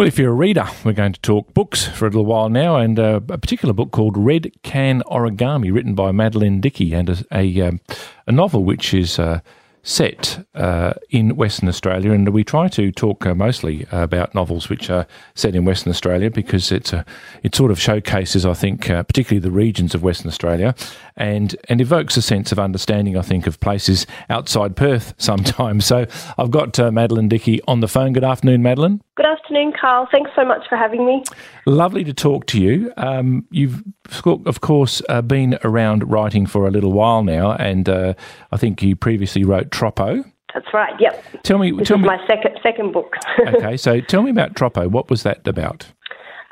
Well, if you're a reader, we're going to talk books for a little while now, and uh, a particular book called Red Can Origami, written by Madelaine Dickie, and a, a, um, a novel which is uh, set uh, in Western Australia, and we try to talk uh, mostly about novels which are set in Western Australia because it's a, it sort of showcases, I think, uh, particularly the regions of Western Australia, and and evokes a sense of understanding, I think, of places outside Perth sometimes. So I've got uh, Madelaine Dickie on the phone. Good afternoon, Madelaine. Good afternoon, Carl. Thanks so much for having me. Lovely to talk to you. Um, you've, of course, uh, been around writing for a little while now, and uh, I think you previously wrote Troppo. That's right. Yep. Tell me. This tell is me. my second second book. okay, so tell me about Troppo. What was that about?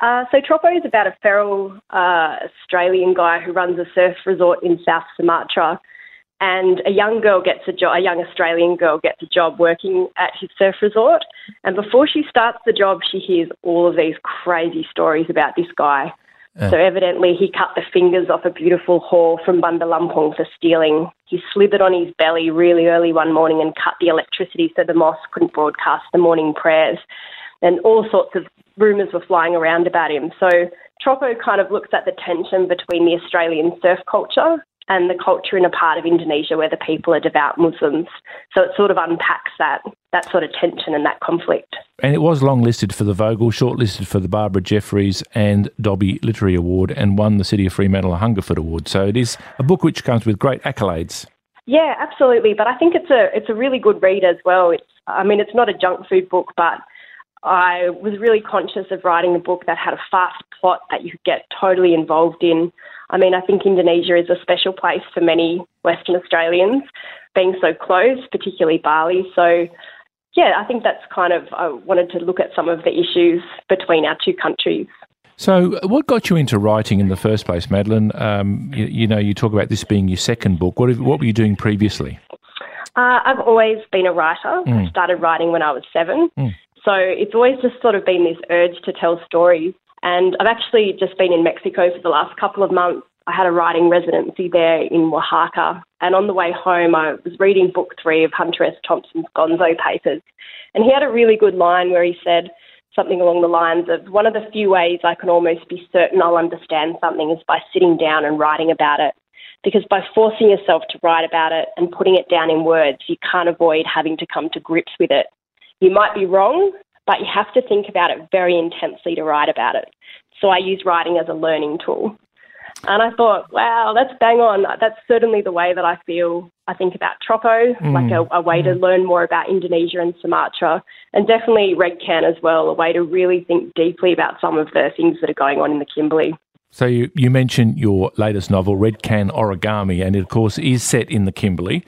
Uh, so Troppo is about a feral uh, Australian guy who runs a surf resort in South Sumatra, and a young girl gets a job. A young Australian girl gets a job working at his surf resort, and before she starts the job, she hears all of these crazy stories about this guy. Uh. So evidently, he cut the fingers off a beautiful whore from Bandar Lampung for stealing. He slithered on his belly really early one morning and cut the electricity so the mosque couldn't broadcast the morning prayers. And all sorts of rumours were flying around about him. So Troppo kind of looks at the tension between the Australian surf culture and the culture in a part of Indonesia where the people are devout Muslims. So it sort of unpacks that that sort of tension and that conflict. And it was long listed for the Vogel, shortlisted for the Barbara Jefferis and Dobbie Literary Award, and won the City of Fremantle Hungerford Award. So it is a book which comes with great accolades. Yeah, absolutely. But I think it's a it's a really good read as well. It's I mean it's not a junk food book, but I was really conscious of writing a book that had a fast plot that you could get totally involved in. I mean, I think Indonesia is a special place for many Western Australians, being so close, particularly Bali. So, yeah, I think that's kind of, I wanted to look at some of the issues between our two countries. So, what got you into writing in the first place, Madelaine? Um, you, you, know, you talk about this being your second book. What, have, what were you doing previously? Uh, I've always been a writer. Mm. I started writing when I was seven. Mm. So it's always just sort of been this urge to tell stories. And I've actually just been in Mexico for the last couple of months. I had a writing residency there in Oaxaca. And on the way home, I was reading book three of Hunter S. Thompson's Gonzo Papers. And he had a really good line where he said something along the lines of one of the few ways I can almost be certain I'll understand something is by sitting down and writing about it. Because by forcing yourself to write about it and putting it down in words, you can't avoid having to come to grips with it. You might be wrong, but you have to think about it very intensely to write about it. So I use writing as a learning tool. And I thought, wow, that's bang on. That's certainly the way that I feel I think about Troppo, mm. like a, a, way to learn more about Indonesia and Sumatra, and definitely Red Can as well, a way to really think deeply about some of the things that are going on in the Kimberley. So you, you mentioned your latest novel, Red Can Origami, and it of course is set in the Kimberley.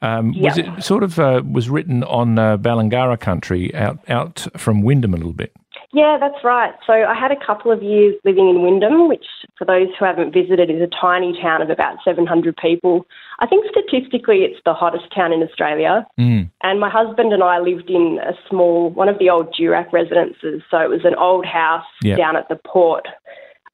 Um, yep. Was it sort of uh, was written on uh, Balanggarra country, out out from Wyndham a little bit? Yeah, that's right. So I had a couple of years living in Wyndham, which, for those who haven't visited, is a tiny town of about 700 people. I think statistically it's the hottest town in Australia. Mm. And my husband and I lived in a small, one of the old Durack residences. So it was an old house yep. down at the port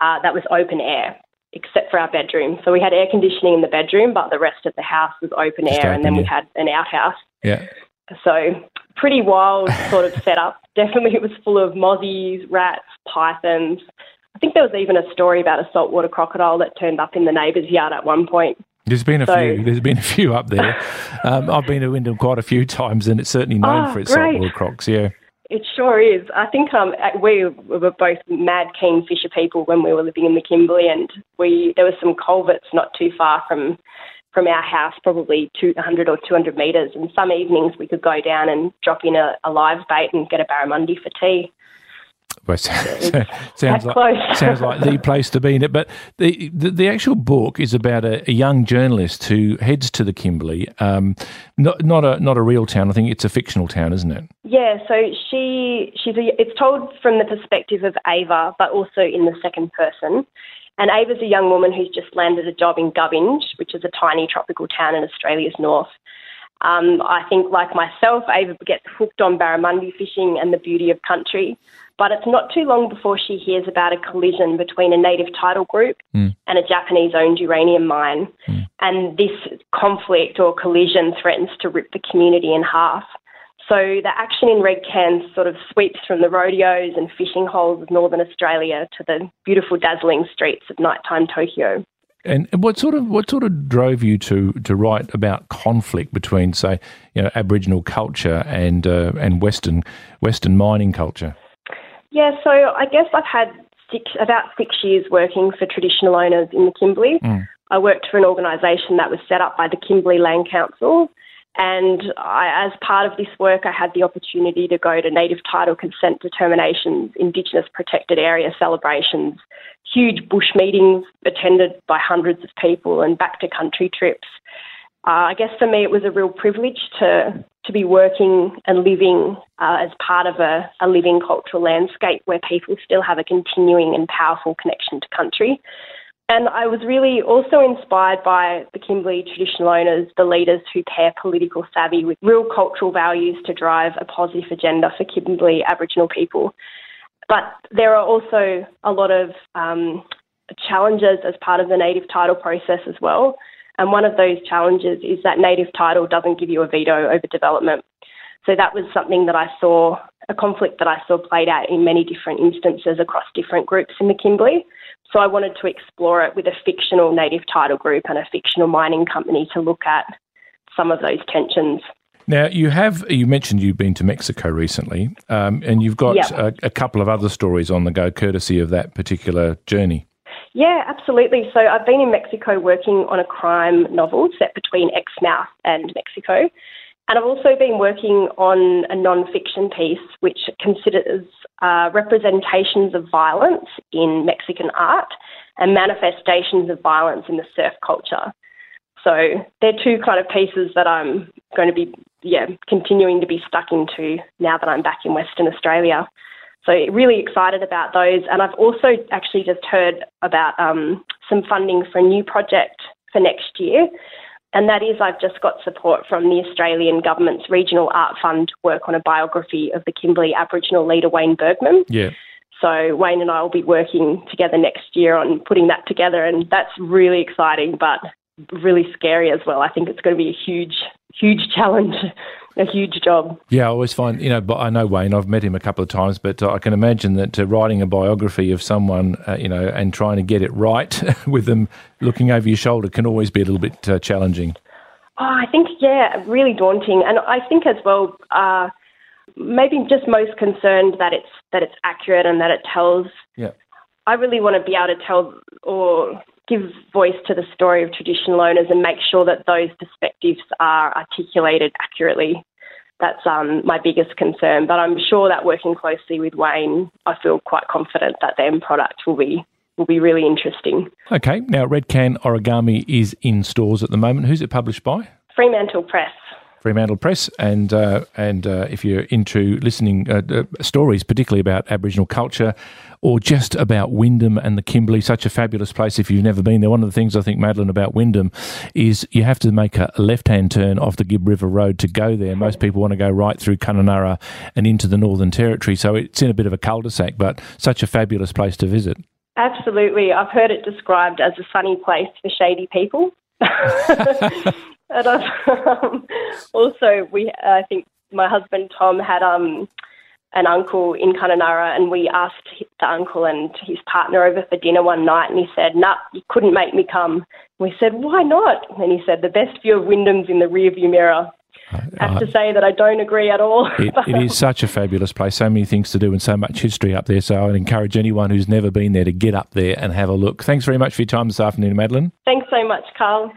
uh, that was open air except for our bedroom. So we had air conditioning in the bedroom, but the rest of the house was open Just air, open, and then yeah. we had an outhouse. Yeah. So pretty wild sort of setup. Definitely, it was full of mozzies, rats, pythons. I think there was even a story about a saltwater crocodile that turned up in the neighbour's yard at one point. There's been a So- few. There's been a few up there. Um, I've been to Wyndham quite a few times, and it's certainly known Oh, for its great. saltwater crocs. Yeah. It sure is. I think um, we were both mad keen fisher people when we were living in the Kimberley, and we there were some culverts not too far from from our house, probably 200 or 200 metres. And some evenings we could go down and drop in a, a live bait and get a barramundi for tea. Well, sounds That like close. sounds like the place to be in it. But the the, the actual book is about a, a young journalist who heads to the Kimberley. Um, not not a not a real town. I think it's a fictional town, isn't it? Yeah, so she she's a, it's told from the perspective of Ava, but also in the second person. And Ava's a young woman who's just landed a job in Gubbinge, which is a tiny tropical town in Australia's north. Um, I think, like myself, Ava gets hooked on barramundi fishing and the beauty of country. But it's not too long before she hears about a collision between a native title group Mm. and a Japanese owned uranium mine. And this conflict or collision threatens to rip the community in half. So the action in Red Can sort of sweeps from the rodeos and fishing holes of northern Australia to the beautiful dazzling streets of nighttime Tokyo. And what sort of what sort of drove you to to write about conflict between, say, you know, Aboriginal culture and uh, and Western Western mining culture? Yeah, so I guess I've had six, about six years working for traditional owners in the Kimberley. Mm. I worked for an organisation that was set up by the Kimberley Land Council, and I, as part of this work, I had the opportunity to go to native title consent determinations, Indigenous protected area celebrations, huge bush meetings attended by hundreds of people, and back to country trips. Uh, I guess for me, it was a real privilege to to be working and living uh, as part of a, a living cultural landscape where people still have a continuing and powerful connection to country. And I was really also inspired by the Kimberley traditional owners, the leaders who pair political savvy with real cultural values to drive a positive agenda for Kimberley Aboriginal people. But there are also a lot of um, challenges as part of the native title process as well. And one of those challenges is that native title doesn't give you a veto over development. So that was something that I saw, a conflict that I saw played out in many different instances across different groups in the Kimberley. So I wanted to explore it with a fictional native title group and a fictional mining company to look at some of those tensions. Now you have you mentioned you've been to Mexico recently, um, and you've got yep. a, a, couple of other stories on the go, courtesy of that particular journey. Yeah, absolutely. So I've been in Mexico working on a crime novel set between Exmouth and Mexico. And I've also been working on a non-fiction piece which considers uh, representations of violence in Mexican art and manifestations of violence in the surf culture. So they're two kind of pieces that I'm going to be yeah continuing to be stuck into now that I'm back in Western Australia. So really excited about those. And I've also actually just heard about um, some funding for a new project for next year. And that is, I've just got support from the Australian Government's Regional Art Fund to work on a biography of the Kimberley Aboriginal leader Wayne Bergmann. Yeah. So Wayne and I will be working together next year on putting that together, and that's really exciting, but really scary as well. I think it's going to be a huge, huge challenge a huge job. Yeah, I always find, you know, but I know Wayne, I've met him a couple of times, but I can imagine that uh, writing a biography of someone, uh, you know, and trying to get it right with them looking over your shoulder can always be a little bit uh, challenging. Oh, I think, yeah, really daunting. And I think as well, uh, maybe just most concerned that it's that it's accurate and that it tells. Yeah. I really want to be able to tell or give voice to the story of traditional owners and make sure that those perspectives are articulated accurately that's um, my biggest concern. But I'm sure that working closely with Wayne, I feel quite confident that the end product will be will be really interesting. Okay, now Red Can Origami is in stores at the moment. Who's it published by? Fremantle Press. Fremantle Press, and uh, and uh, if you're into listening uh, uh, stories, particularly about Aboriginal culture, or just about Wyndham and the Kimberley, such a fabulous place. If you've never been there, one of the things I think, Madelaine, about Wyndham is you have to make a left-hand turn off the Gibb River Road to go there. Most people want to go right through Kununurra and into the Northern Territory, so it's in a bit of a cul-de-sac, but such a fabulous place to visit. Absolutely, I've heard it described as a sunny place for shady people. And um, also, we I think my husband Tom had um, an uncle in Kununurra, and we asked the uncle and his partner over for dinner one night, and he said, "Nah, you couldn't make me come." We said, "Why not?" And he said, "The best view of Wyndham's in the rearview mirror." I have to say that I don't agree at all. it, it is such a fabulous place, so many things to do and so much history up there. So I'd encourage anyone who's never been there to get up there and have a look. Thanks very much for your time this afternoon, Madelaine. Thanks so much, Carl.